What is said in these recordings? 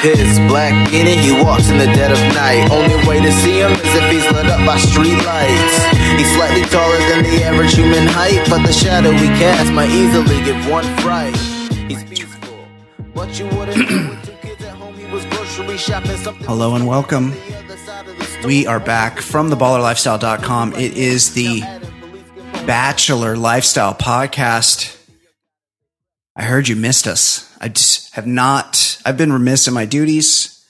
his black beanie, he walks in the dead of night. Only way to see him is if he's lit up by street lights. He's slightly taller than the average human height, but the shadow he casts might easily give one fright. He's peaceful, but you wouldn't know with two kids at home. He was grocery shopping something. Hello and welcome. We are back from theballerlifestyle.com. It is the Bachelor Lifestyle Podcast. I heard you missed us. I just have not, I've been remiss in my duties.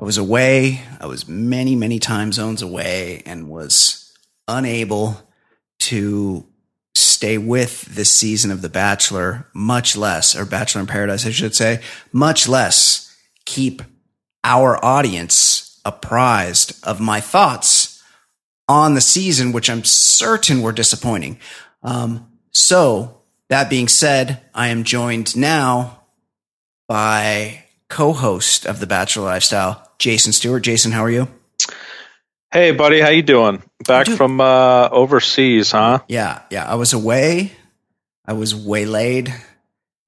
I was away. I was many, many time zones away and was unable to stay with this season of The Bachelor, much less, or Bachelor in Paradise, I should say, much less keep our audience apprised of my thoughts on the season, which I'm certain were disappointing. Um, so that being said, I am joined now by co-host of the Bachelor Lifestyle, Jason Stewart. Jason, how are you? Hey, buddy, how you doing? Back from uh, overseas, huh? Yeah, yeah. I was away. I was waylaid.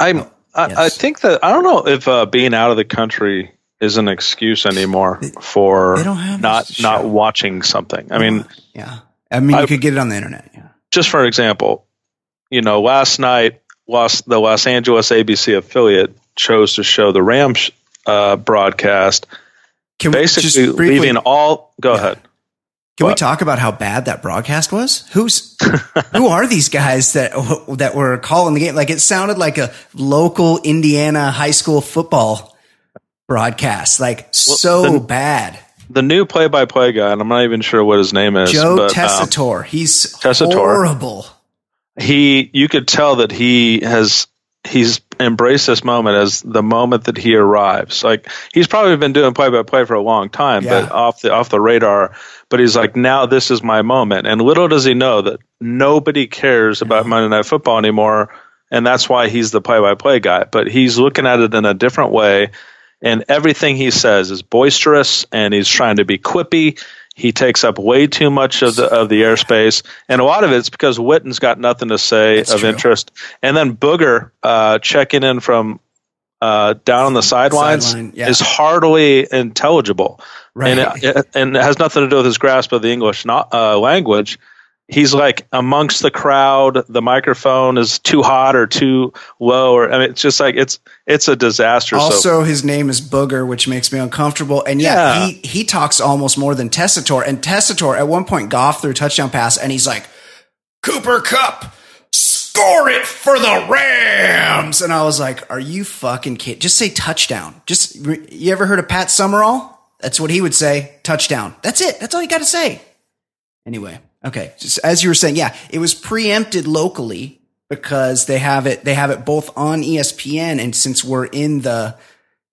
I'm. I, I yes. think that I don't know if uh, being out of the country is an excuse anymore for not not watching something. I mean, Yeah. I mean, you I- could get it on the internet. Yeah. just for example, you know, last night, Los, the Los Angeles ABC affiliate chose to show the Rams uh, broadcast, Can basically leaving all. Go Yeah. ahead. Can we talk about how bad that broadcast was? Who's who are these guys that that were calling the game? Like it sounded like a local Indiana high school football broadcast. Like so the- bad. The new play-by-play guy, and I'm not even sure what his name is. Joe but, um, Tessitore. He's Tessitore. horrible. he you could tell that he has he's embraced this moment as the moment that he arrives. Like he's probably been doing play by play for a long time Yeah. but off the off the radar but he's like now this is my moment. And little does he know that nobody cares about Monday night football anymore and that's why he's the play by play guy. But he's looking at it in a different way and everything he says is boisterous and he's trying to be quippy he takes up way too much of the of the airspace, and a lot of it's because Witten's got nothing to say That's of true. interest. And then Booger uh, checking in from uh, down on the sidelines Sideline, yeah. is hardly intelligible, Right. and it, and it has nothing to do with his grasp of the English not, uh, language. He's like amongst the crowd. The microphone is too hot or too low, or I mean, it's just like it's it's a disaster. so also, his name is Booger, which makes me uncomfortable. And yeah, Yeah. he he talks almost more than Tessitore. And Tessitore, at one point, Goff threw a touchdown pass, and he's like, "Cooper Kupp, score it for the Rams!" And I was like, "Are you fucking kidding? Just say touchdown. Just you ever heard of Pat Summerall? That's what he would say. Touchdown. That's it. That's all you got to say." Anyway, okay. Just as you were saying, yeah, it was preempted locally because they have it. They have it both on ESPN, and since we're in the,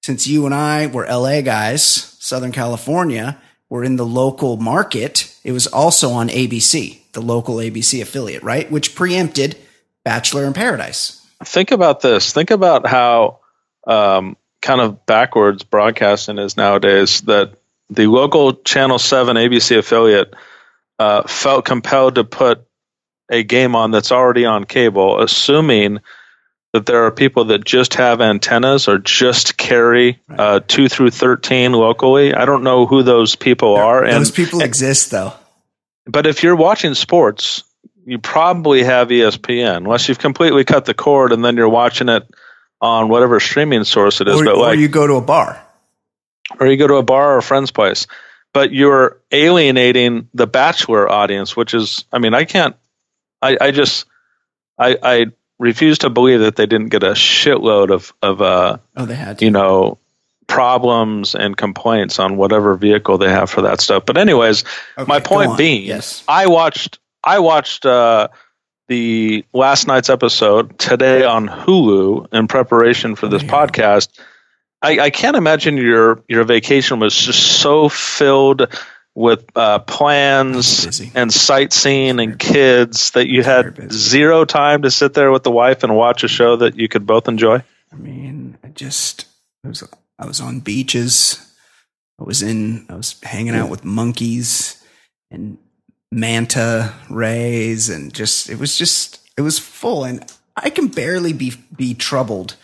since you and I were LA guys, Southern California, we're in the local market. It was also on ABC, the local ABC affiliate, right? Which preempted Bachelor in Paradise. think about this. Think about how um, kind of backwards broadcasting is nowadays. That the local Channel Seven ABC affiliate uh, felt compelled to put a game on that's already on cable, assuming that there are people that just have antennas or just carry uh, two through thirteen locally. I don't know who those people are, and Those people exist, though. but if you're watching sports, you probably have ESPN, unless you've completely cut the cord and then you're watching it on whatever streaming source it is. Or, but or like, you go to a bar. or you go to a bar or a friend's place, but you're alienating the Bachelor audience, which is, I mean, I can't, I, I just, I, I refuse to believe that they didn't get a shitload of, of, uh, Oh, they had to. you know, problems and complaints on whatever vehicle they have for that stuff. But anyways, Okay, my point being, yes. I watched I watched uh, the last night's episode today on Hulu in preparation for this yeah. podcast. I, I can't imagine your your vacation was just so filled with uh, plans and sightseeing and kids that you had zero time to sit there with the wife and watch a show that you could both enjoy. I mean, I just I was I was on beaches. I was in I was hanging out with monkeys and manta rays and just it was just it was full and I can barely be be troubled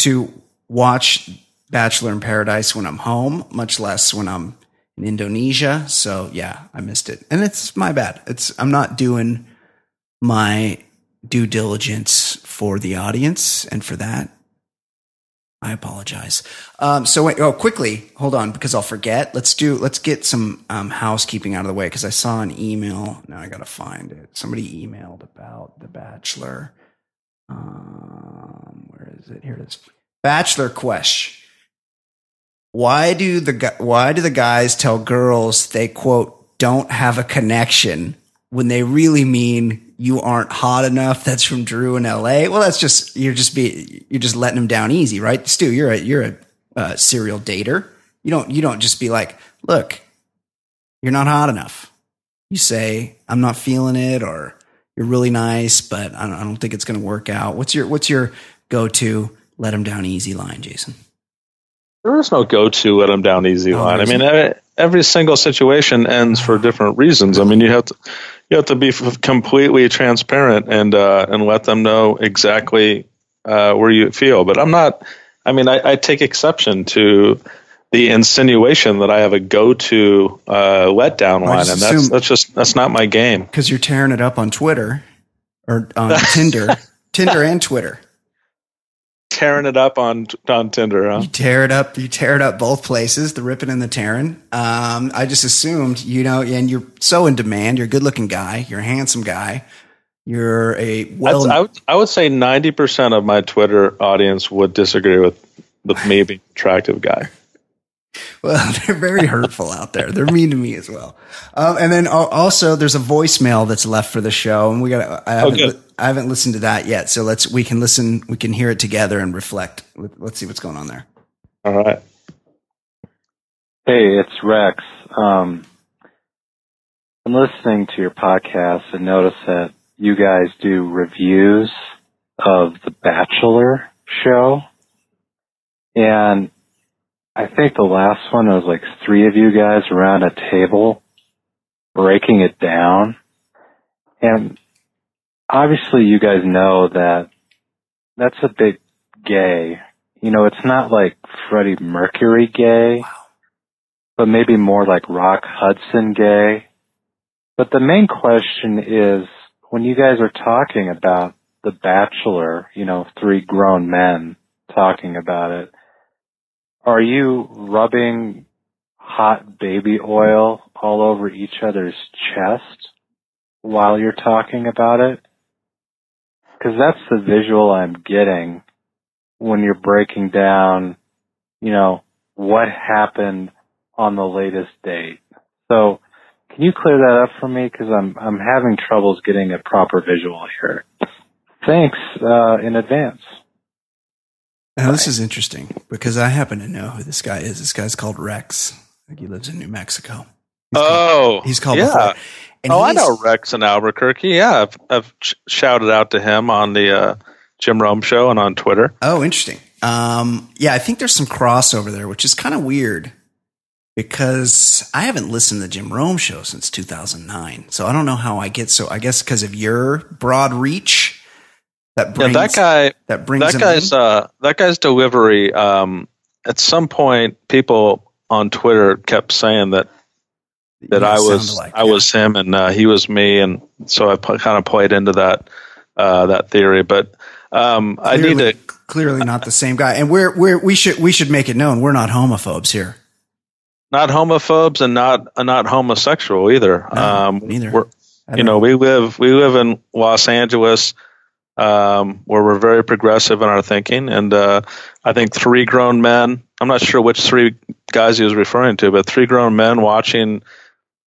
to watch Bachelor in Paradise when I'm home, much less when I'm in Indonesia. So yeah, I missed it. And it's my bad. It's I'm not doing my due diligence for the audience and for that I apologize. Um, so wait, oh, quickly, hold on, because I'll forget. Let's do. Let's get some um, housekeeping out of the way because I saw an email. Now I gotta find it. Somebody emailed about the Bachelor. Um, where is it? Here it is. Bachelor Quest. Why do the why do the guys tell girls they quote don't have a connection when they really mean you aren't hot enough. That's from Drew in L.A. Well, that's just you're just be you're just letting them down easy, right? Stu, you're a you're a uh, serial dater. You don't you don't just be like, look, you're not hot enough. You say, I'm not feeling it, or you're really nice, but I don't, I don't think it's going to work out. What's your what's your go to let him down easy line, Jason? There is no go to let him down easy oh, line. I mean, every single situation ends for different reasons. I mean, you have to you have to be f- completely transparent and uh, and let them know exactly uh, where you feel. But I'm not. I mean, I, I, take exception to the insinuation that I have a go-to uh, letdown line, and that's that's just that's not my game. Because you're tearing it up on Twitter or on Tinder, Tinder and Twitter tearing it up on on Tinder. Huh? You tear it up. You tear it up both places, the ripping and the tearing. Um, I just assumed, you know, and you're so in demand. You're a good looking guy. You're a handsome guy. You're a well. I would, I would say ninety percent of my Twitter audience would disagree with with me being attractive guy. Well, they're very hurtful out there. They're mean to me as well. Um, and then also, there's a voicemail that's left for the show, and we got. I haven't, okay. I haven't listened to that yet, so let's we can listen. We can hear it together and reflect. Let's see what's going on there. All right. Hey, it's Rex. Um, I'm listening to your podcast and notice that you guys do reviews of the Bachelor show, and I think the last one was like three of you guys around a table breaking it down. And obviously you guys know that that's a bit gay. You know, it's not like Freddie Mercury gay, but maybe more like Rock Hudson gay. But the main question is when you guys are talking about The Bachelor, you know, three grown men talking about it, are you rubbing hot baby oil all over each other's chest while you're talking about it? Because that's the visual I'm getting when you're breaking down, you know, what happened on the latest date. So, can you clear that up for me? Because I'm I'm having troubles getting a proper visual here. Thanks uh, in advance. Now, this is interesting because I happen to know who this guy is. This guy's called Rex. I think he lives in New Mexico. He's oh, called, he's called yeah. And oh, I know Rex in Albuquerque. Yeah, I've, I've ch- shouted out to him on the uh, Jim Rome show and on Twitter. Oh, interesting. Um, yeah, I think there's some crossover there, which is kind of weird because I haven't listened to the Jim Rome show since 2009. So I don't know how I get so. I guess because of your broad reach that brings yeah, that guy that brings that guy's uh, that guy's delivery. Um, at some point, people on Twitter kept saying that that I was I yeah. was him and uh, he was me, and so I p- kind of played into that uh, that theory. But um, clearly, I need to clearly not the same guy, and we're we're we should we should make it known we're not homophobes here. Not homophobes and not uh, not homosexual either. No, um, neither. you know, we live we live in Los Angeles um, where we're very progressive in our thinking. And uh, I think three grown men, I'm not sure which three guys he was referring to, but three grown men watching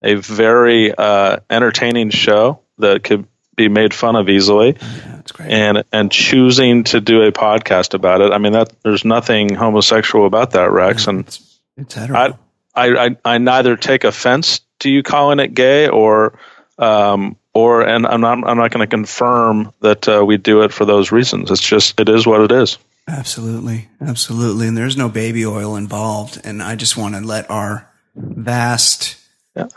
a very uh, entertaining show that could be made fun of easily yeah, and and choosing to do a podcast about it. I mean that there's nothing homosexual about that, Rex. Yeah, and it's, it's I, I, I I neither take offense to you calling it gay or um, or and I'm not I'm not going to confirm that uh, we do it for those reasons. It's just it is what it is. Absolutely, absolutely, and there's no baby oil involved. And I just want to let our vast yeah.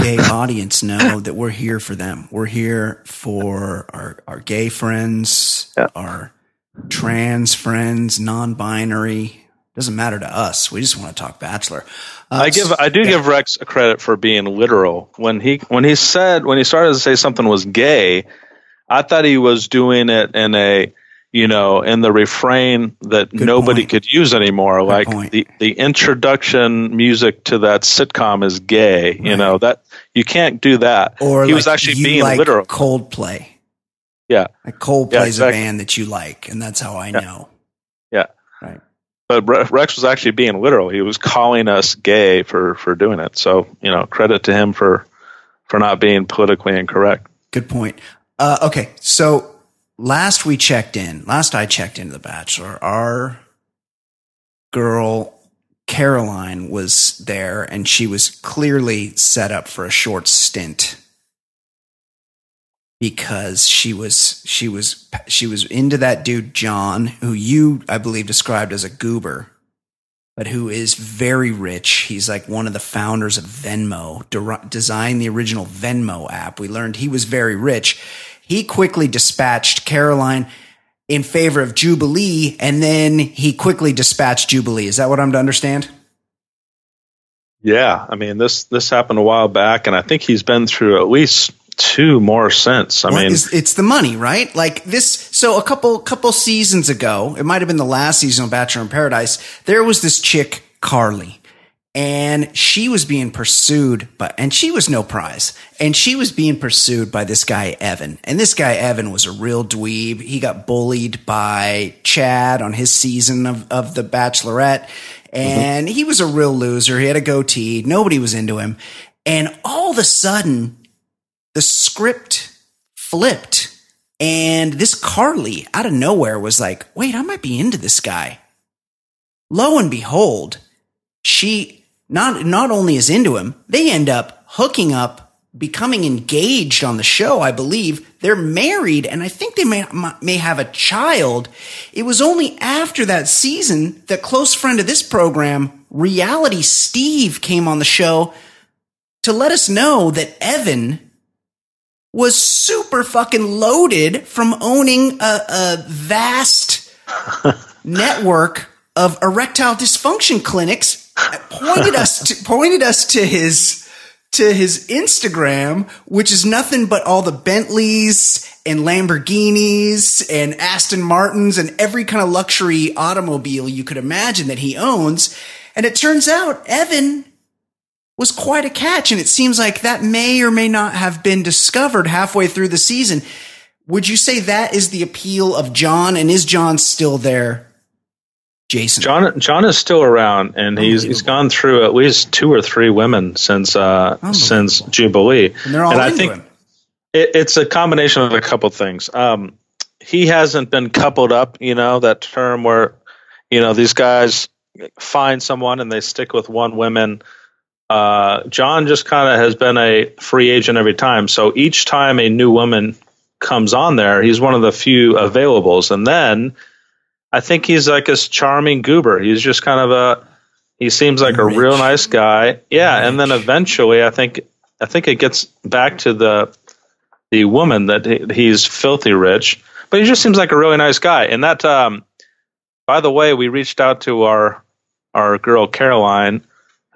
gay audience know that we're here for them. We're here for our our gay friends, yeah. our trans friends, non-binary, Doesn't matter to us. We just want to talk Bachelor. Uh, I give I do yeah. give Rex a credit for being literal when he when he said when he started to say something was gay. I thought he was doing it in a you know in the refrain that Good nobody point. could use anymore. Good like point. the the introduction music to that sitcom is gay. Right. You know that you can't do that. Or he like was actually being like literal. Coldplay. Yeah, like Coldplay's yeah, exactly. a band that you like, and that's how I yeah. know. But Rex was actually being literal. He was calling us gay for for doing it. So you know, credit to him for for not being politically incorrect. Good point. Uh, okay, so last we checked in, last I checked into the Bachelor, our girl Caroline was there, and she was clearly set up for a short stint because she was she was she was into that dude John, who you I believe described as a goober, but who is very rich. He's like one of the founders of Venmo, de- designed the original Venmo app. We learned he was very rich. He quickly dispatched Caroline in favor of Jubilee, and then he quickly dispatched Jubilee. Is that what I'm to understand? Yeah, I mean this this happened a while back, and I think he's been through at least two more cents. I well, mean, it's, it's, the money, right? Like this. So a couple couple seasons ago, it might have been the last season of Bachelor in Paradise. There was this chick Carly, and she was being pursued, but and she was no prize, and she was being pursued by this guy Evan, and this guy Evan was a real dweeb. He got bullied by Chad on his season of of the Bachelorette. And mm-hmm. he was a real loser. He had a goatee. Nobody was into him. And all of a sudden, the script flipped and this Carly out of nowhere was like, wait, I might be into this guy. Lo and behold, she not, not only is into him, they end up hooking up, becoming engaged on the show. I believe they're married and I think they may, may have a child. It was only after that season that close friend of this program, reality Steve came on the show to let us know that Evan was super fucking loaded from owning a, a vast network of erectile dysfunction clinics. Pointed us to, pointed us to his to his Instagram, which is nothing but all the Bentleys and Lamborghinis and Aston Martins and every kind of luxury automobile you could imagine that he owns. And it turns out Evan was quite a catch. And it seems like that may or may not have been discovered halfway through the season. Would you say that is the appeal of John? And is John still there? Jason. John John is still around and he's he's gone through at least two or three women since uh since Jubilee. And they're all and I think it, it's a combination of a couple things. Um he hasn't been coupled up, you know, that term where you know these guys find someone and they stick with one woman uh, John just kind of has been a free agent every time. So each time a new woman comes on there, he's one of the few availables. And then I think he's like a charming goober. He's just kind of a he seems like Rich. a real nice guy. Yeah, Rich. and then eventually I think I think it gets back to the the woman that he, he's filthy rich, but he just seems like a really nice guy. And that um by the way, we reached out to our our girl Caroline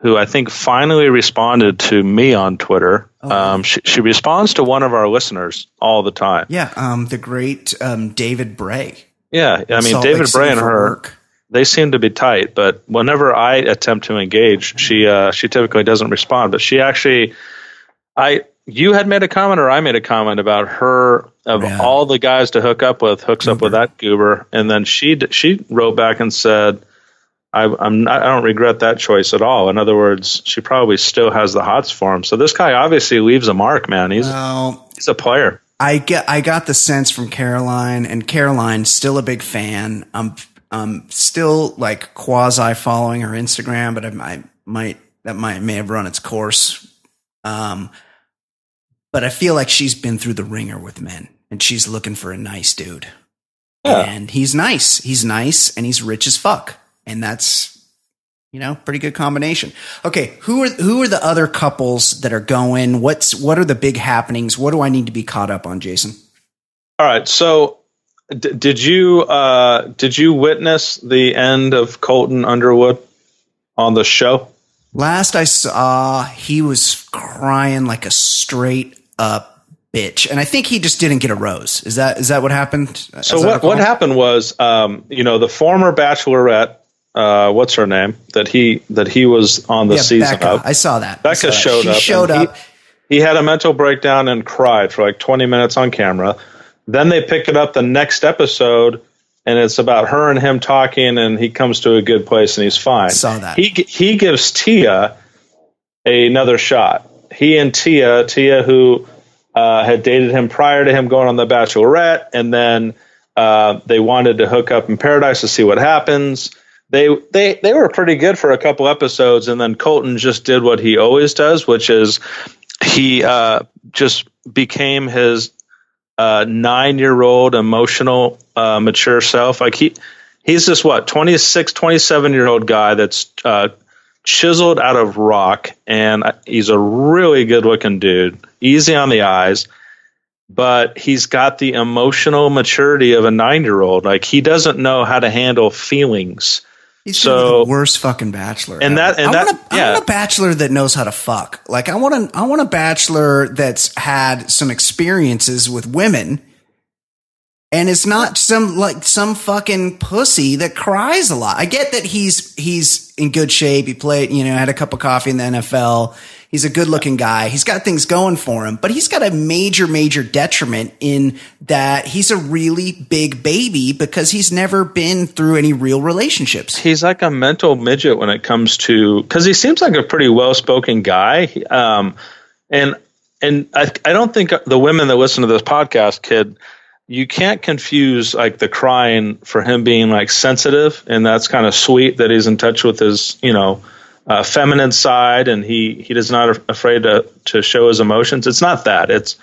who I think finally responded to me on Twitter. Oh. Um, she, she, responds to one of our listeners all the time. Yeah, um, the great um, David Bray. Yeah, I mean David Bray and her, work. they seem to be tight. But whenever I attempt to engage, she uh, she typically doesn't respond. But she actually, I you had made a comment or I made a comment about her of yeah. all the guys to hook up with, hooks goober. up with that goober, and then she she wrote back and said I, I'm not, I don't regret that choice at all. In other words, she probably still has the hots for him. So this guy obviously leaves a mark, man. He's well, he's a player. I get I got the sense from Caroline, and Caroline's still a big fan. I'm I'm still like quasi following her Instagram, but I, I might that might may have run its course. Um, but I feel like she's been through the ringer with men, and she's looking for a nice dude. Yeah. And he's nice. He's nice, and he's rich as fuck and that's you know pretty good combination okay who are who are the other couples that are going what's what are the big happenings what do i need to be caught up on jason all right so D- did you uh, did you witness the end of Colton Underwood on the show? Last I saw, he was crying like a straight up bitch, and I think he just didn't get a rose. Is that is that what happened? So what what happened was, um, you know, the former Bachelorette, uh, what's her name that he that he was on the yeah, season Becca. of. I saw that. Becca saw that. showed she up. Showed up. He, he had a mental breakdown and cried for like 20 minutes on camera. Then they pick it up the next episode, and it's about her and him talking, and he comes to a good place and he's fine. Saw that. He he gives Tia another shot. He and Tia, Tia who uh, had dated him prior to him going on the Bachelorette, and then uh, they wanted to hook up in Paradise to see what happens. They they they were pretty good for a couple episodes, and then Colton just did what he always does, which is he uh, just became his uh, nine year old emotional uh, mature self. Like he he's this what 26, 27 year old guy that's uh, chiseled out of rock, and he's a really good looking dude, easy on the eyes. But he's got the emotional maturity of a nine year old. Like he doesn't know how to handle feelings. He's So- the worst fucking bachelor. And that- and I that- want, a, I yeah. want a bachelor that knows how to fuck. Like I want a, I want a bachelor that's had some experiences with women, and it's not some like some fucking pussy that cries a lot. I get that he's he's in good shape. He played, you know, had a cup of coffee in the NFL. He's a good looking guy. He's got things going for him, but he's got a major, major detriment in that he's a really big baby because he's never been through any real relationships. he's like a mental midget when it comes to because he seems like a pretty well spoken guy. Um, and and I I don't think the women that listen to this podcast kid. You can't confuse like the crying for him being like sensitive, and that's kind of sweet that he's in touch with his, you know, uh, feminine side, and he he is not af- afraid to to show his emotions. It's not that. It's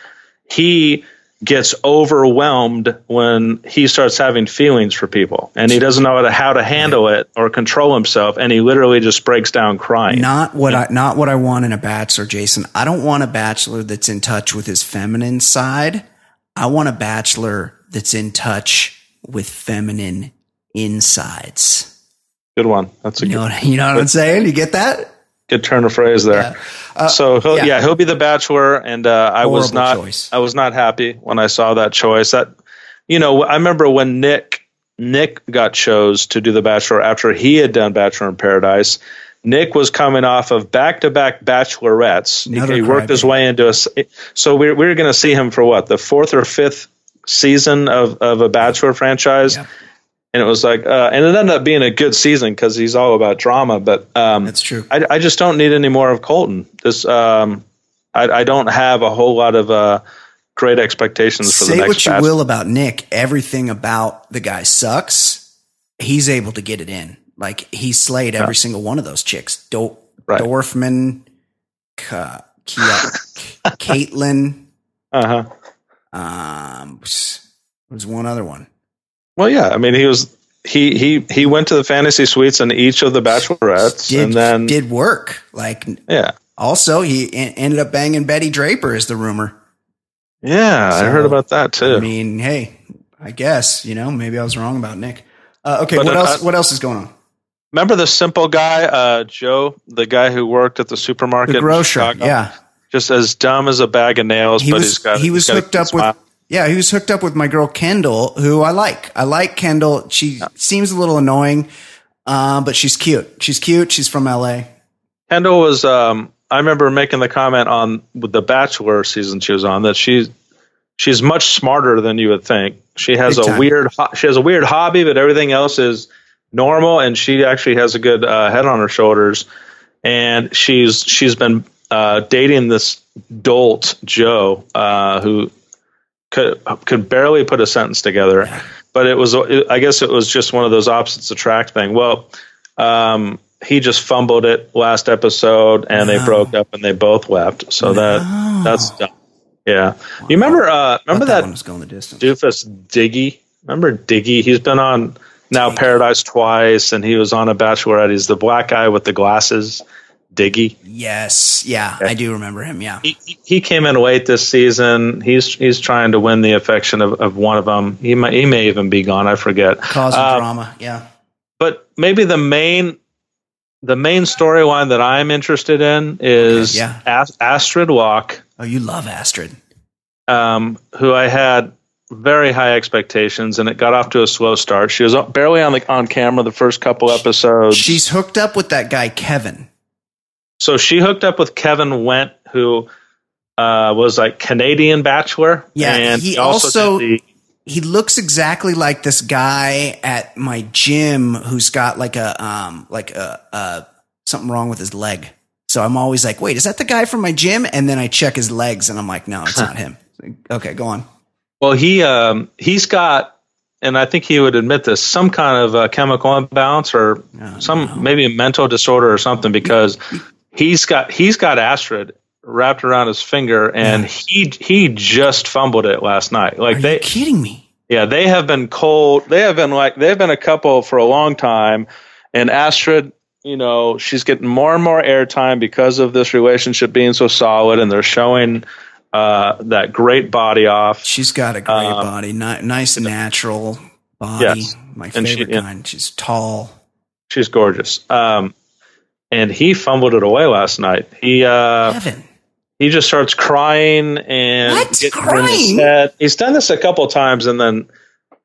he gets overwhelmed when he starts having feelings for people and he doesn't know how to, how to handle it or control himself and he literally just breaks down crying Not what I not what I want in a bachelor, Jason. I don't want a bachelor that's in touch with his feminine side. I want a bachelor that's in touch with feminine insides. good one that's a You good, know you know what I'm saying? You get that? good turn of phrase there Uh, so he'll, yeah. yeah. he'll be the bachelor and uh, i was not choice. i was not happy when i saw that choice that you know i remember when nick nick got chose to do the bachelor after he had done bachelor in paradise Nick was coming off of back-to-back bachelorettes. Another he worked his way into a. s- So we're we're going to see him for what the fourth or fifth season of of a Bachelor franchise, Yeah. and it was like, uh, and it ended up being a good season because he's all about drama. But um, That's true. I, I just don't need any more of Colton. This um, I, I don't have a whole lot of uh, great expectations for the next. Say what you will about Nick, everything about the guy sucks. He's able to get it in. Like he slayed every single one of those chicks. Do- Right. Dorfman, Ka- Kia, Kaitlyn, Uh huh. um, was one other one. Well, yeah. I mean, he was he he he went to the fantasy suites in each of the bachelorettes, Did and then did work. Like yeah, also he en- ended up banging Betty Draper is the rumor. yeah. I heard about that too. I mean, hey, I guess you know maybe I was wrong about Nick. Uh, okay, But, what uh, else? What else is going on? Remember the simple guy, uh, Joe, the guy who worked at the supermarket, The grocer, yeah. just as dumb as a bag of nails, he but was he's got he was hooked up with yeah he was hooked up with my girl Kendall who I like I like Kendall she seems a little annoying uh, but she's cute she's cute she's from LA Kendall was. Um, I remember making the comment on with the Bachelor season she was on that she's she's much smarter than you would think. She has Big a time. weird ho- she has a weird hobby, but everything else is normal, and she actually has a good uh, head on her shoulders. And she's she's been uh, dating this dolt Joe, uh, who could could barely put a sentence together. But it was I guess it was just one of those opposites attract thing. Well. Um, he just fumbled it last episode, and they broke up, and they both left. So No. that that's dumb. yeah. You remember? Uh, remember that, that, one was going the distance doofus Diggy? Remember Diggy? He's been on now. Paradise twice, and he was on a Bachelorette. He's the black guy with the glasses. Diggy. Yes, yeah, I do remember him. Yeah, He, he came in late this season. He's he's trying to win the affection of, of one of them. He might he may even be gone. I forget. causing Uh, drama. Yeah, but maybe the main the main storyline that I'm interested in is Okay, yeah. Ast- Astrid Walk, oh, you love Astrid. um, who I had very high expectations, and it got off to a slow start. She was barely on the on camera the first couple episodes. She's hooked up with that guy Kevin. so she hooked up with Kevin Wendt, who uh, was like Canadian Bachelor. Yeah, and he also- the- He looks exactly like this guy at my gym who's got like a um like a uh something wrong with his leg. So I'm always like, wait, is that the guy from my gym? And then I check his legs and I'm like, no, it's not him. Okay, go on. Well, he um, he's got, and I think he would admit this, some kind of uh, chemical imbalance or No, some no. maybe a mental disorder or something because he's got he's got Astrid wrapped around his finger and he he just fumbled it last night. Like Are they you kidding me? yeah they have been cold. They have been like they've been a couple for a long time, and Astrid. You know, she's getting more and more airtime because of this relationship being so solid, and they're showing uh, that great body off. She's got a great Um, body, ni- nice natural body. Yes. My she- favorite yeah. kind. She's tall. She's gorgeous. Um, and he fumbled it away last night. He uh, Kevin. he just starts crying and What? Crying? He's done this a couple times and then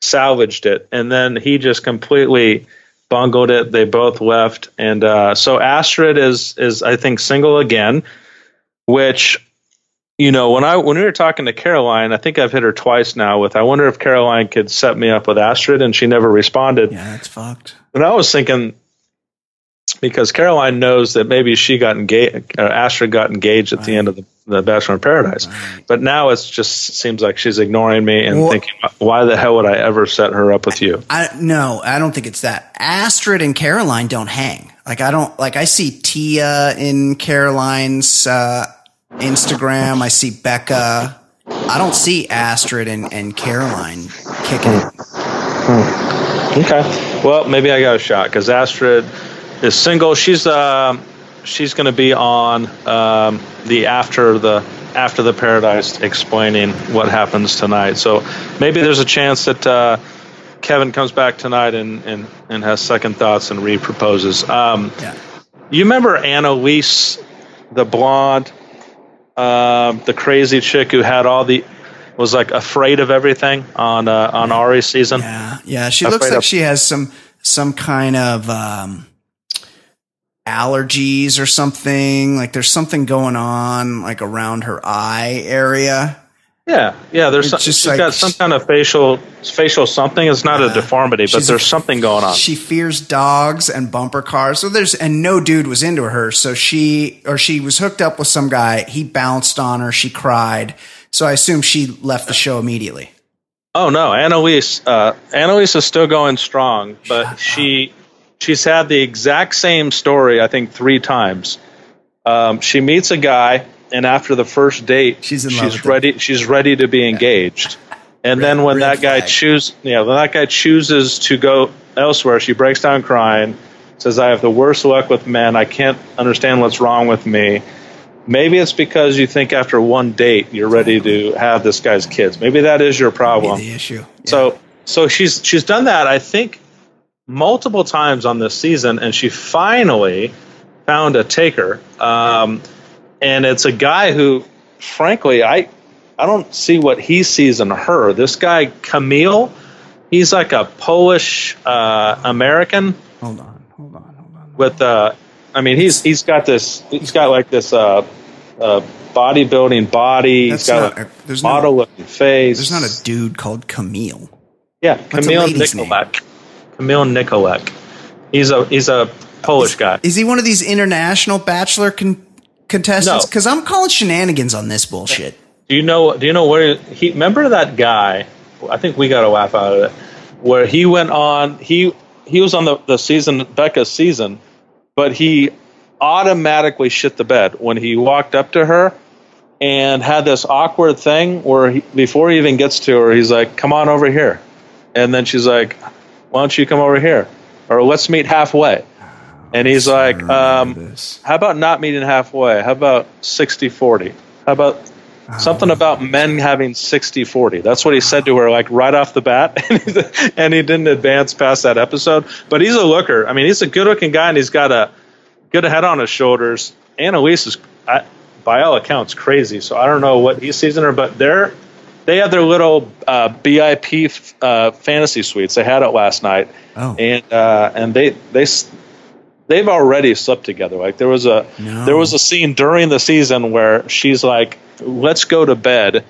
salvaged it, and then he just completely bungled it. They both left, and uh, so Astrid is is I think single again, which. You know, when I when we were talking to Caroline, I think I've hit her twice now with I wonder if Caroline could set me up with Astrid and she never responded. Yeah, that's fucked. And I was thinking because Caroline knows that maybe she got engaged, uh, Astrid got engaged at the end of the, the Bachelor in Paradise. Right. But now it just seems like she's ignoring me and Well- thinking, why the hell would I ever set her up with you? I no, I don't think it's that. Astrid and Caroline don't hang. Like I don't like I see Tia in Caroline's uh, Instagram. I see Becca. I don't see Astrid and, and Caroline kicking it. Okay. Well, maybe I got a shot because Astrid is single. She's uh, she's going to be on um, the after the after the Paradise explaining what happens tonight. So maybe there's a chance that uh, Kevin comes back tonight and, and, and has second thoughts and re-proposes. Um, Yeah. You remember Annalise, the blonde, um, the crazy chick who had all the was like afraid of everything on uh, on Ari's season. Yeah, yeah. She Afraid looks like of- she has some some kind of um, allergies or something. Like there's something going on like around her eye area. Yeah, yeah. There's some, just she's like- got some kind of facial facial something. It's not a deformity, but there's something going on. She fears dogs and bumper cars. So there's and no dude was into her. So she or she was hooked up with some guy. He bounced on her. She cried. So I assume she left the show immediately. Oh no, Annaliese. Uh, Annaliese is still going strong, but she she's had the exact same story. I think three times. Um, she meets a guy, and after the first date, She's in love with she's ready. She's ready to be engaged. And then when red that guy flag. choose, yeah, when that guy chooses to go elsewhere, she breaks down crying. Says, "I have the worst luck with men. I can't understand what's wrong with me." Maybe it's because you think after one date you're ready to have this guy's kids. Maybe that is your problem. the issue. So so she's she's done that I think multiple times on this season, and she finally found a taker. Um, and it's a guy who, frankly, I I don't see what he sees in her. This guy Kamil, he's like a Polish uh, American hold on, hold on, hold on. with uh, I mean he's he's got this he's got like this uh, uh, bodybuilding body. That's he's got not- a there's model looking face. There's not a dude called Kamil. Yeah, Kamil name? Nicalek. Kamil Nicalek. He's a he's a Polish guy. Is he one of these international bachelor con- contestants? No. Because I'm calling shenanigans on this bullshit. Do you know? Do you know where he? Remember that guy? I think we got a laugh out of it. Where he went on, he he was on the the season Becca's season, but he automatically shit the bed when he walked up to her and had this awkward thing where he, before he even gets to her, he's like, "Come on over here," and then she's like, "Why don't you come over here?" Or let's meet halfway. And he's like, um, how about not meeting halfway? How about 60 40? How about something about men having 60 40? That's what he said to her, like right off the bat. and he didn't advance past that episode. But he's a looker. I mean, he's a good looking guy and he's got a good head on his shoulders. Annaliese is, I, by all accounts, crazy. So I don't know what he sees in her, but they're. They have their little uh, BIP uh, fantasy suites. They had it last night, Oh. and uh, and they they they've already slept together. Like there was a No. there was a scene during the season where she's like, "Let's go to bed,"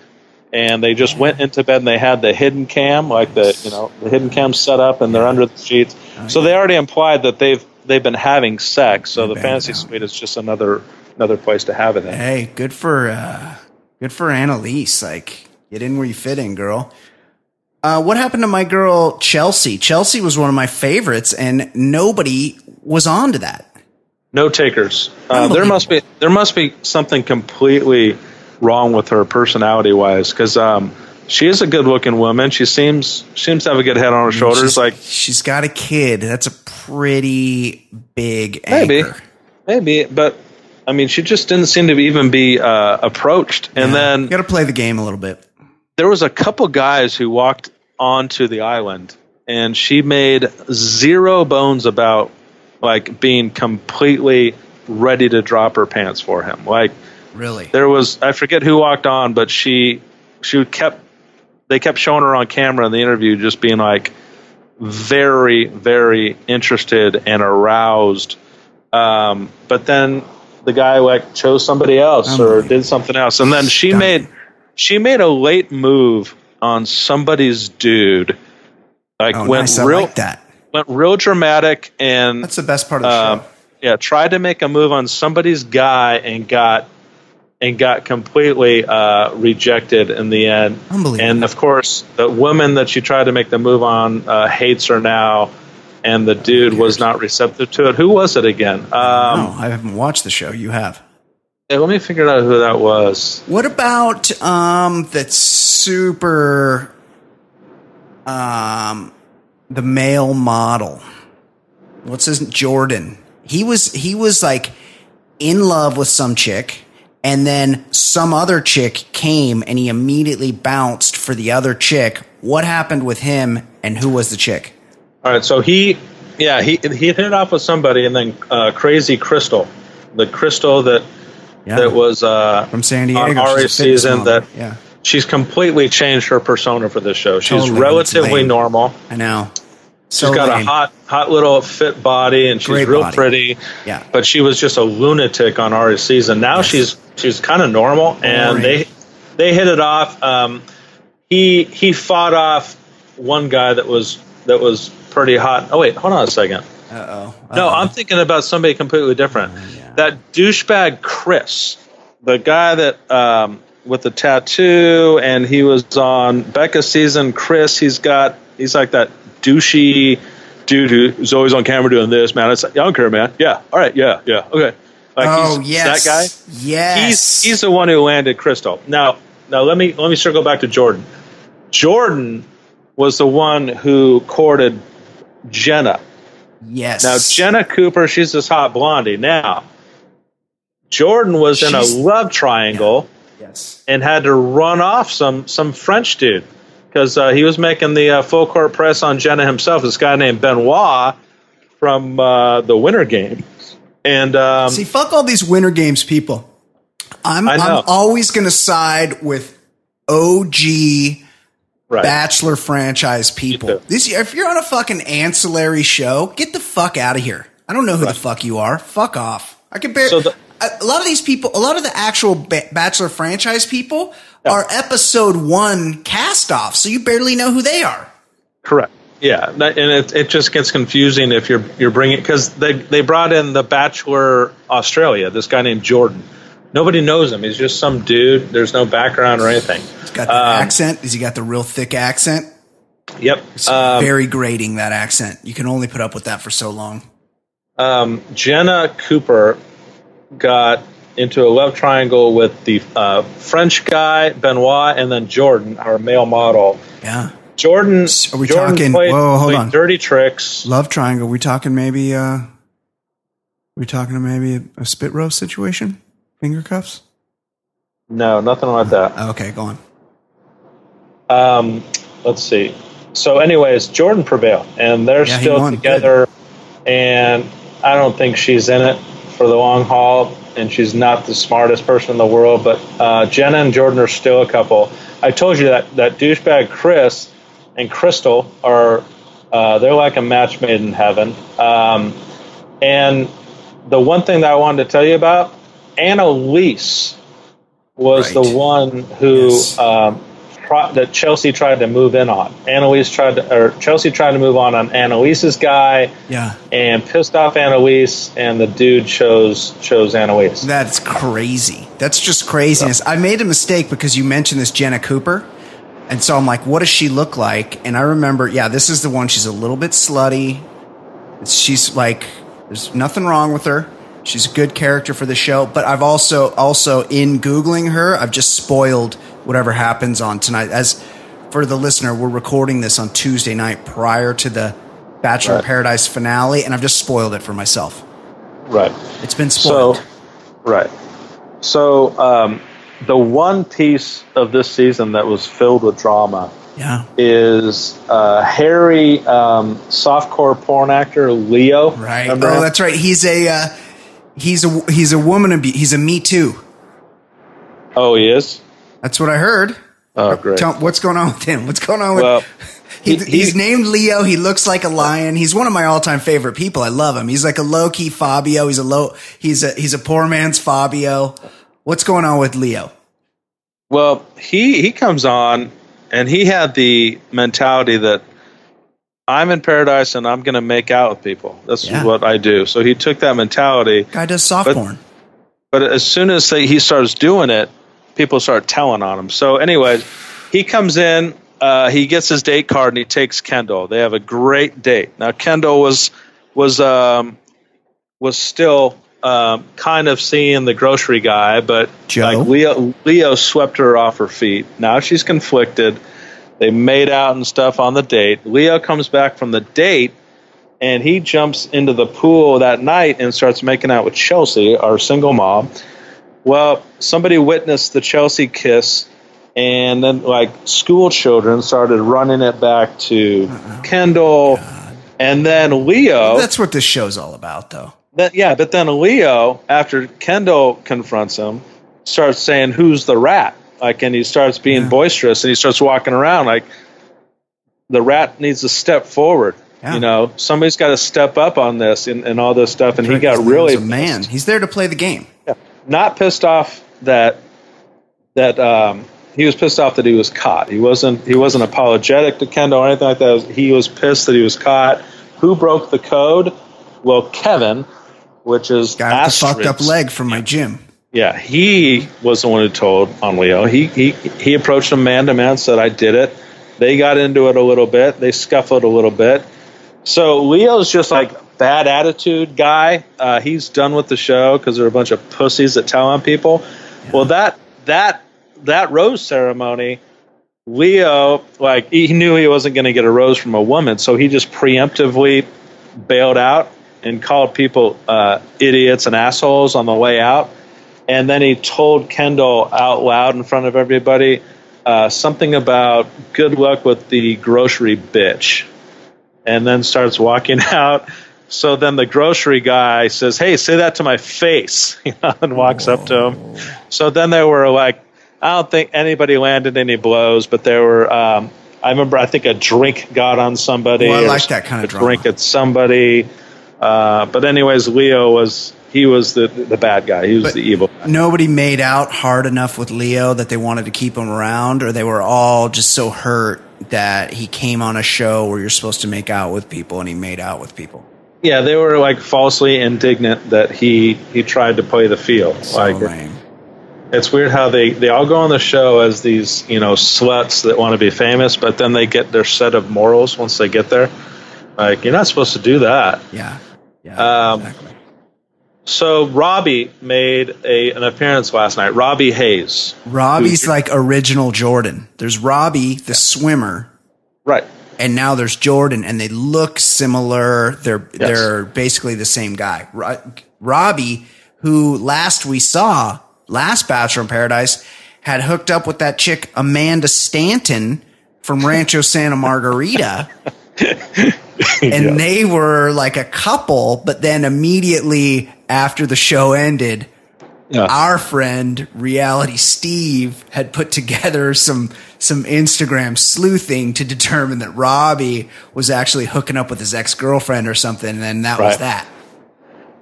and they just went into bed and they had the hidden cam, like the you know the hidden cam set up, and they're under the sheets. So they already implied that they've they've been having sex. So the fantasy out. suite is just another another place to have it in. Hey, good for uh, good for Annaliese. Like, get in where you fit in, girl. Uh, what happened to my girl Chelsea? Chelsea was one of my favorites, and nobody was on to that. No takers. Uh, there must be there must be something completely wrong with her personality wise because um, she is a good looking woman. She seems seems to have a good head on her shoulders. She's- Like she's got a kid. That's a pretty big maybe, anchor. maybe, but I mean, she just didn't seem to even be uh, approached. And then got to play the game a little bit. there was a couple guys who walked onto the island and she made zero bones about like being completely ready to drop her pants for him like Really, there was i forget who walked on but she she kept they kept showing her on camera in the interview just being like very very interested and aroused um, but then the guy like chose somebody else or Unbelievable. did something else and then she Stunning. made she made a late move on somebody's dude like oh, went nice. I real like that. Went real dramatic and That's the best part of the um, show. yeah, tried to make a move on somebody's guy and got and got completely uh, rejected in the end. Unbelievable. And of course, the woman that she tried to make the move on uh, hates her now, and the dude was not receptive to it. Who was it again? Um, no, I haven't watched the show. You have. yeah, let me figure out who that was. What about um that super um the male model? What's his Jordan? He was he was like in love with some chick and then some other chick came and he immediately bounced for the other chick. What happened with him and who was the chick? All right, so he, yeah, he he hit it off with somebody, and then uh, Crazy Krystal, the Krystal that Yeah. that was uh, From San Diego. on season that yeah. She's completely changed her persona for this show. She's Totally, relatively lame. normal. I know. She's got lame. a hot, hot little fit body, and she's Great real body. pretty. Yeah. But she was just a lunatic on Ari's season. Now Yes. she's she's kind of normal, and they they hit it off. Um, he he fought off one guy that was that was pretty hot. Oh wait, hold on a second. Uh-oh. No, I'm thinking about somebody completely different. yeah. That douchebag Chris, the guy that um, with the tattoo, and he was on Becca's season. Chris, he's got he's like that douchey dude who's always on camera doing this. Man, it's I don't care, man. Yeah, all right, yeah, yeah, okay. Like Oh, he's yes. that guy. Yes. He's he's the one who landed Krystal. Now now let me let me circle back to Jordan. Jordan was the one who courted Jenna. yes. Now, Jenna Cooper, she's this hot blondie. Now, Jordan was in a love triangle Yes. and had to run off some some French dude because uh, he was making the uh, full court press on Jenna himself. This guy named Benoit from uh, the Winter Games, and um, See, fuck all these winter games people. I'm. I'm always going to side with OG right. Bachelor franchise people. This if you're on a fucking ancillary show, get the fuck out of here. I don't know who the fuck you are. Fuck off. I can bear So the- a, lot of these people, a lot of the actual Bachelor franchise people are episode 1 cast off, so you barely know who they are. Correct. Yeah, and it, it just gets confusing if you're you're bringing because they they brought in the Bachelor Australia, this guy named Jordan. Nobody knows him. He's just some dude. There's no background or anything. He's got the Um, accent. Has he got the real thick accent? Yep. It's Um, very grating that accent. You can only put up with that for so long. um, Jenna Cooper got into a love triangle with the uh, French guy Benoit, and then Jordan, our male model. Yeah. Jordan. Are we Jordan talking- Played, whoa, hold on. Dirty tricks. Love triangle. We talking maybe uh we talking maybe a, a spit roast situation? Finger cuffs? No, nothing like that. Okay, go on. Um, let's see. So, anyways, Jordan prevailed, and they're Yeah, still together. And I don't think she's in it for the long haul, and she's not the smartest person in the world. But uh, Jenna and Jordan are still a couple. I told you that that douchebag Chris and Krystal are uh, they're like a match made in heaven. Um, and the one thing that I wanted to tell you about, Annaliese was Right. the one who Yes. um, that Chelsea tried to move in on. Annaliese tried to, or Chelsea tried to move on on Annaliese's guy Yeah. and pissed off Annaliese, and the dude chose chose Annaliese. That's crazy. That's just craziness. I made a mistake because you mentioned this Jenna Cooper. And so I'm like, what does she look like? And I remember, yeah, this is the one. She's a little bit slutty. She's like, there's nothing wrong with her. She's a good character for the show. But I've also, also in Googling her, I've just spoiled whatever happens on tonight. As for the listener, we're recording this on Tuesday night prior to the Bachelor Right. Paradise finale. And I've just spoiled it for myself. Right. It's been spoiled. So, right. So, um, the one piece of this season that was filled with drama yeah. is uh, Harry, um, softcore porn actor Leo. Right. Remember oh, that's right. He's a uh, he's a he's a woman. abu- He's a Me Too. Oh, he is. That's what I heard. Oh, great. Tell, what's going on with him? What's going on with? Well, he, he- he- he's named Leo. He looks like a lion. He's one of my all-time favorite people. I love him. He's like a low-key Fabio. He's a low. He's a he's a poor man's Fabio. What's going on with Leo? Well, he he comes on and he had the mentality that I'm in paradise and I'm going to make out with people. That's Yeah. what I do. So he took that mentality, Guy does soft But- porn. but as soon as they, he starts doing it, people start telling on him. So, anyways, he comes in, uh, he gets his date card, and he takes Kendall. They have a great date. Now, Kendall was was um, was still um, kind of seeing the grocery guy, but Joe? like Leo Leo swept her off her feet. Now she's conflicted. They made out and stuff on the date. Leo comes back from the date and he jumps into the pool that night and starts making out with Chelsea, our single mom. Well, somebody witnessed the Chelsea kiss, and then like school children started running it back to oh, Kendall, and then Leo. That's what this show's all about, though. That, yeah, but then Leo, after Kendall confronts him, starts saying, "Who's the rat?" Like, and he starts being Yeah. boisterous, and he starts walking around like the rat needs to step forward. Yeah. You know, somebody's got to step up on this and, and all this stuff. And he got really a man. He's there to play the game. Not pissed off that that um, he was pissed off that he was caught. He wasn't he wasn't apologetic to Kendall or anything like that. He was pissed that he was caught. Who broke the code? Well, Kevin, which is got the fucked up leg from my gym. Yeah, he was the one who told on Leo. He he he approached him man to man, said I did it. They got into it a little bit. They scuffled a little bit. So Leo's just like bad attitude guy. Uh, he's done with the show because they're a bunch of pussies that tell on people. Well, that that that rose ceremony, Leo like he knew he wasn't going to get a rose from a woman, so he just preemptively bailed out and called people uh, idiots and assholes on the way out. And then he told Kendall out loud in front of everybody uh, something about good luck with the grocery bitch. And then starts walking out. So then the grocery guy says, Hey, say that to my face, you know, and walks up to him. So then they were like, I don't think anybody landed any blows, but there were. Um, I remember, I think a drink got on somebody. Well, I like that kind of a drama. drink at somebody. Uh, but anyways, Leo was he was the the bad guy. He was But- the evil. guy. Nobody made out hard enough with Leo that they wanted to keep him around, or they were all just so hurt that he came on a show where you're supposed to make out with people and he made out with people. Yeah, they were like falsely indignant that he he tried to play the field. So like lame. it's weird how they they all go on the show as these you know sluts that want to be famous, but then they get their set of morals once they get there. Like you're not supposed to do that. Yeah. Yeah. Um, exactly. So Robbie made a an appearance last night. Robbie Hayes, Robbie's who- like original Jordan. There's Robbie, the swimmer, right? And now there's Jordan, and they look similar. They're Yes. they're basically the same guy. Robbie, who last we saw, last Bachelor in Paradise, had hooked up with that chick Amanda Stanton from Rancho Santa Margarita. and Yeah. they were like a couple, but then immediately after the show ended, Yeah. our friend Reality Steve had put together some some Instagram sleuthing to determine that Robbie was actually hooking up with his ex girlfriend or something, and then that was that.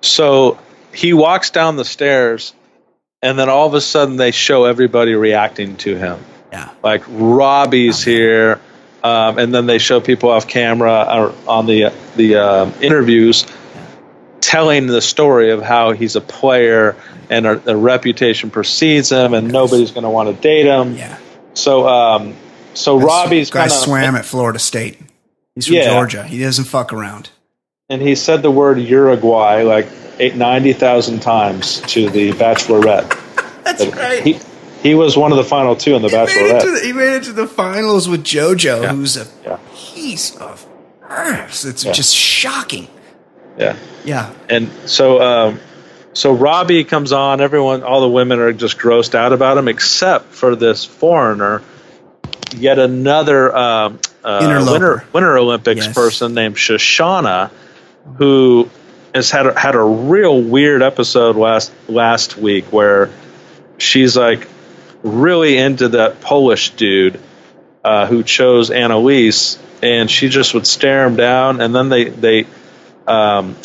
So he walks down the stairs, and then all of a sudden they show everybody reacting to him. Yeah, Like Robbie's here, um, and then they show people off camera or on the the um, interviews telling the story of how he's a player and a, the reputation precedes him, and nobody's going to want to date him. yeah. So, um, so Robbie's guy kind of swam at Florida State. He's from Yeah. Georgia. He doesn't fuck around. and he said the word Uruguay like eight, 90,000 times to the Bachelorette. That's He, he was one of the final two in the He made, Bachelorette. the, he made it to the finals with JoJo, Yeah. who's a Yeah. piece of earth. It's Yeah. just shocking. Yeah. Yeah. And so, um, so Robbie comes on. Everyone, all the women are just grossed out about him, except for this foreigner, yet another um, uh, winter Winter Olympics Yes. person named Shoshana, who has had a, had a real weird episode last last week where she's like really into that Polish dude uh, who chose Annaliese, and she just would stare him down, and then they they um,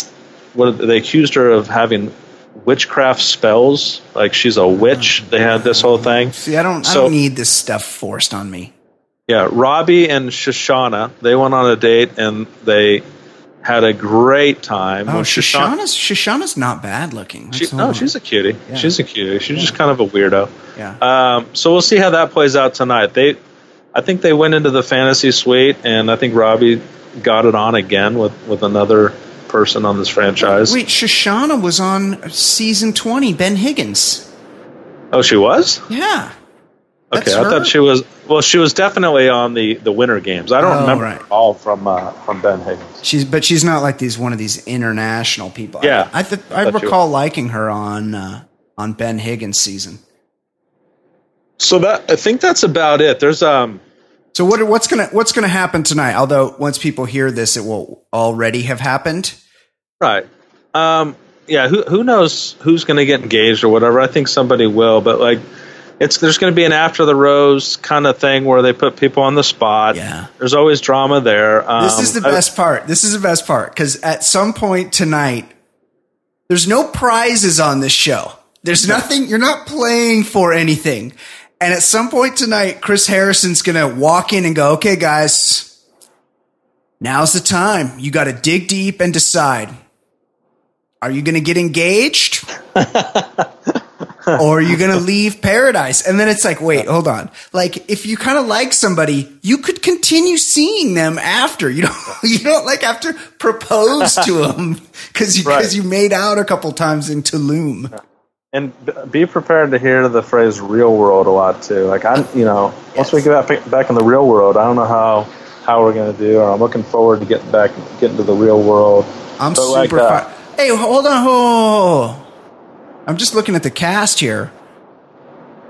what they accused her of having witchcraft spells, like she's a witch. They had this whole thing. See, I don't. I don't need this stuff forced on me. Yeah, Robbie and Shoshana, they went on a date and they had a great time. Oh, Shoshana's Shoshana's not bad looking. She, no, she's a cutie. Yeah. She's a cutie. She's just kind of a weirdo. yeah. Um, so we'll see how that plays out tonight. They, I think they went into the fantasy suite, and I think Robbie got it on again with with another person on this franchise. Wait, Shoshana was on season twenty. Ben Higgins. oh, she was. Yeah. Okay, That's I her? thought she was. Well, she was definitely on the the Winter Games. I don't Oh, remember right. all from uh, from Ben Higgins. She's, but she's not like these one of these international people. I- Yeah. I th- I you recall liking her on uh, on Ben Higgins season. So that I think that's about it. There's um So what what's gonna what's gonna happen tonight? Although once people hear this, it will already have happened. Right. Um yeah, who who knows who's going to get engaged or whatever. I think somebody will, but like it's there's going to be an after the rose kind of thing where they put people on the spot. Yeah. There's always drama there. Um, This is the I- best part. This is the best part because at some point tonight, there's no prizes on this show. There's nothing. You're not playing for anything. And at some point tonight, Chris Harrison's gonna walk in and go, "Okay, guys, now's the time. You got to dig deep and decide: Are you gonna get engaged?" or are you gonna leave paradise? And then it's like, wait, hold on. Like, if you kind of like somebody, you could continue seeing them after. You don't, you don't like have to propose to them because you, Right. because you made out a couple times in Tulum. and be prepared to hear the phrase "real world" a lot too. Like I'm, you know, once we get back, in the real world, I don't know how how we're going to do. Or I'm looking forward to getting back, getting to the real world. I'm But like, super. uh, fi- hey, hold on. Hold I'm just looking at the cast here.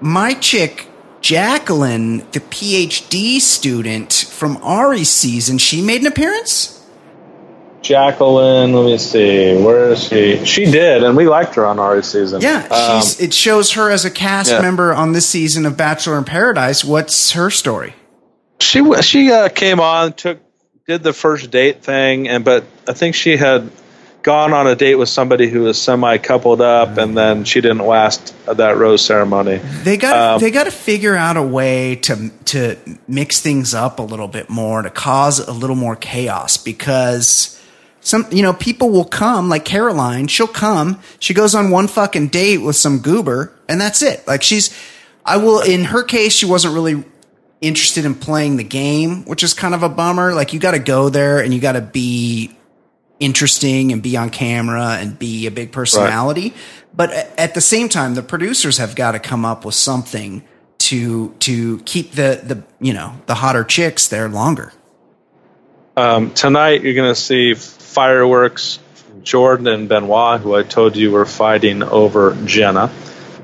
My chick, Jacqueline, the PhD student from Arie's season, she made an appearance. Jacqueline, let me see, where is she? She did, and we liked her on Arie's season. Yeah, Um. It shows her as a cast yeah. member on this season of Bachelor in Paradise. What's her story? she she uh, came on, took did the first date thing, and but I think she had gone on a date with somebody who was semi coupled up, and then she didn't last that rose ceremony. They got Um, they got to figure out a way to to mix things up a little bit more to cause a little more chaos because some you know people will come like Caroline she'll come she goes on one fucking date with some goober and that's it like she's I will in her case she wasn't really interested in playing the game which is kind of a bummer like you got to go there and you got to be interesting and be on camera and be a big personality. But at the same time, the producers have got to come up with something to to keep the the you know the hotter chicks there longer. Um, tonight, you're going to see fireworks Jordan and Benoit, who I told you were fighting over Jenna.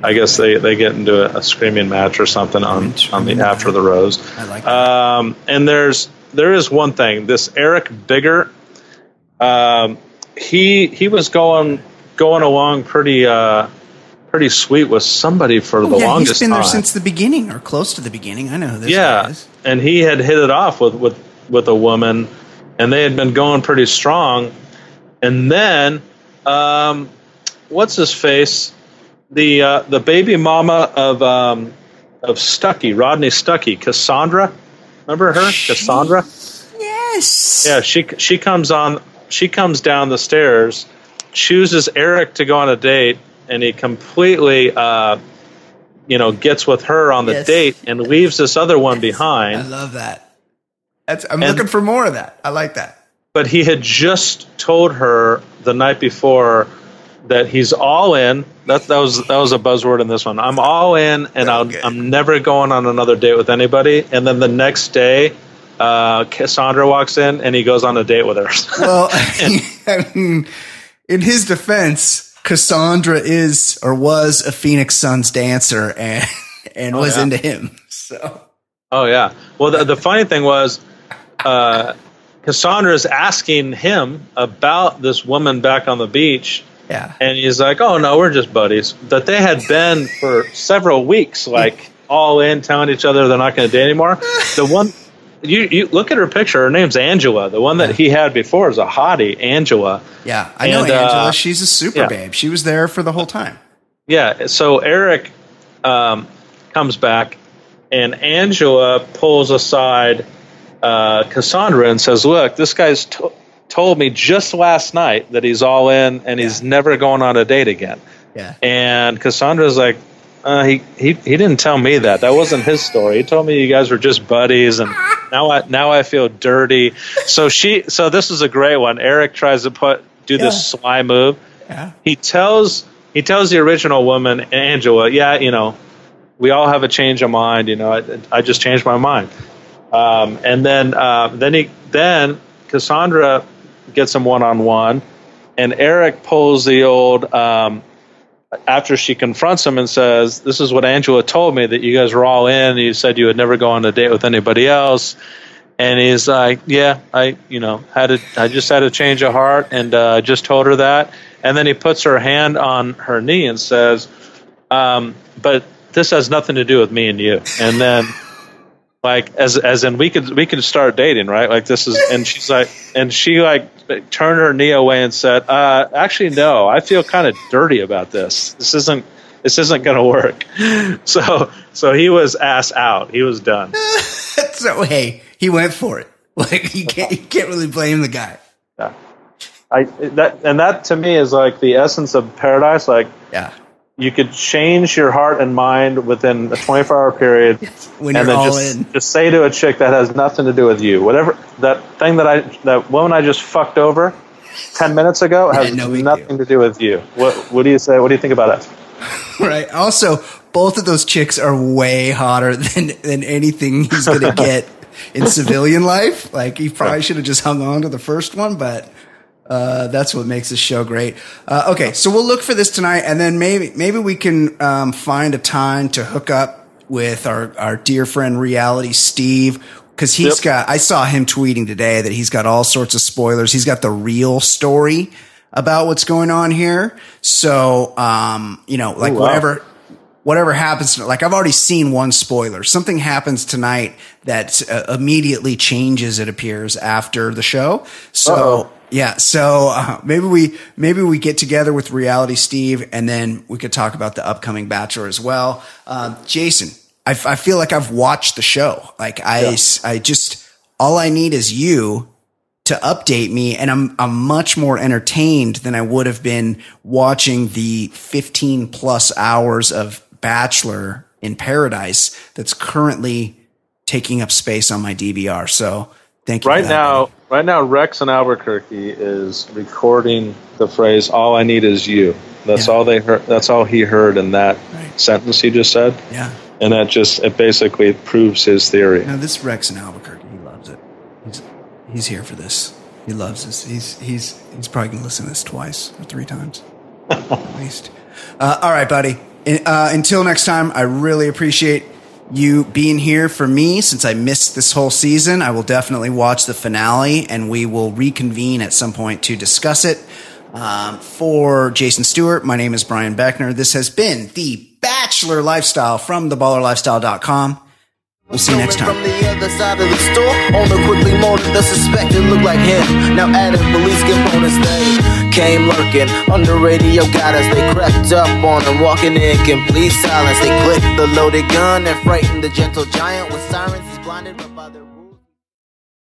I guess they, they get into a, a screaming match or something on, on the after the rose. I like that. Um, and there's there is one thing. This Eric Bigger, um, he he was going going along pretty uh, pretty sweet with somebody for the Oh, yeah, longest time. he's been there time. since the beginning or close to the beginning. I know who this guy yeah, and he had hit it off with with with a woman, and they had been going pretty strong. And then, um, what's his face? The uh, the baby mama of um, of Stuckey, Rodney Stuckey, Cassandra. Remember her, Cassandra? Yes. Yeah, she she comes on. She comes down the stairs, chooses Eric to go on a date, and he completely, uh, you know, gets with her on the Yes. date and leaves this other one behind. I love that. That's, I'm And- looking for more of that. I like that. But he had just told her the night before that he's all in. That that was that was a buzzword in this one. I'm all in, and I'll, Okay. I'm never going on another date with anybody. And then the next day. Uh, Cassandra walks in and he goes on a date with her. Well, I mean, in his defense, Cassandra is or was a Phoenix Suns dancer and and was yeah. into him. So Oh yeah. Well, the, the funny thing was, uh, Cassandra is asking him about this woman back on the beach, yeah, and he's like, "Oh no, we're just buddies." That they had been for several weeks, like all in, telling each other they're not going to date anymore. The one. You, you look at her picture. Her name's Angela. The one that he had before is a hottie, Angela. yeah. I know And, Angela. uh, She's a super yeah. babe. She was there for the whole time. Yeah. So Eric um, comes back, and Angela pulls aside uh, Cassandra and says, "Look, this guy's to- told me just last night that he's all in and he's never going on a date again." Yeah. And Cassandra's like, uh, "He he he didn't tell me that. That wasn't his story. He told me you guys were just buddies, and now I now I feel dirty." So she so this is a great one. Eric tries to put do this sly move Yeah. he tells he tells the original woman Angela, yeah, you know, we all have a change of mind. You know, I, I just changed my mind. Um, and then uh, then he then Cassandra gets him one on one, and Eric pulls the old. Um, after she confronts him and says, "This is what Angela told me that you guys were all in. You said you would never go on a date with anybody else." And he's like, "Yeah, I, you know, had a, I just had a change of heart, and uh, I just told her that." And then he puts her hand on her knee and says, um, "But this has nothing to do with me and you." And then, like, as as in we could we could start dating, right? Like this is, and she's like, and she like turned her knee away and said, uh, "Actually, no, I feel kind of dirty about this. This isn't." This isn't going to work. So, so he was ass out. He was done. so hey, he went for it. Like you can't you can't really blame the guy. Yeah. I that and that to me is like the essence of paradise. Like Yeah. You could change your heart and mind within a 24 hour period, When and you're then all just in. just say to a chick that has nothing to do with you, whatever that thing that I that woman I just fucked over 10 minutes ago has no nothing deal. to do with you. What what do you say? What do you think about it? Right. Also, both of those chicks are way hotter than than anything he's gonna get in civilian life. Like he probably should have just hung on to the first one, but uh, that's what makes this show great. Uh, okay, so we'll look for this tonight, and then maybe maybe we can um, find a time to hook up with our our dear friend Reality Steve. Because he's Yep. got, I saw him tweeting today that he's got all sorts of spoilers. He's got the real story about what's going on here. So, um, you know, like Ooh, wow. whatever, whatever happens, like I've already seen one spoiler. Something happens tonight that uh, immediately changes. It appears after the show. So Uh-oh. Yeah, so uh, maybe we maybe we get together with Reality Steve, and then we could talk about the upcoming Bachelor as well. Um, Jason, I feel like I've watched the show. Like I, I just all I need is you to update me and I'm I'm much more entertained than I would have been watching the 15 plus hours of Bachelor in Paradise that's currently taking up space on my DVR. So thank you. Right now, buddy. right now, Rex in Albuquerque is recording the phrase "All I need is you." That's Yeah. all they heard. That's all he heard in that Right. sentence he just said, yeah. and that just it basically proves his theory. Now this Rex in Albuquerque, he loves it. He's he's here for this. He loves this. He's he's he's probably gonna listen to this twice or three times at least. Uh, all right, buddy. Uh, until next time, I really appreciate you being here for me since I missed this whole season. I will definitely watch the finale and we will reconvene at some point to discuss it. Um, for Jason Stewart, my name is Brian Beckner. This has been the Bachelor Lifestyle from theballerlifestyle.com. We'll see you next time. From the other side of the store, quickly molded the like him. Now police components, they came lurking on the radio, got us. They crept up on him, walking in complete silence. They clicked the loaded gun and frightened the gentle giant with sirens. He's blinded by their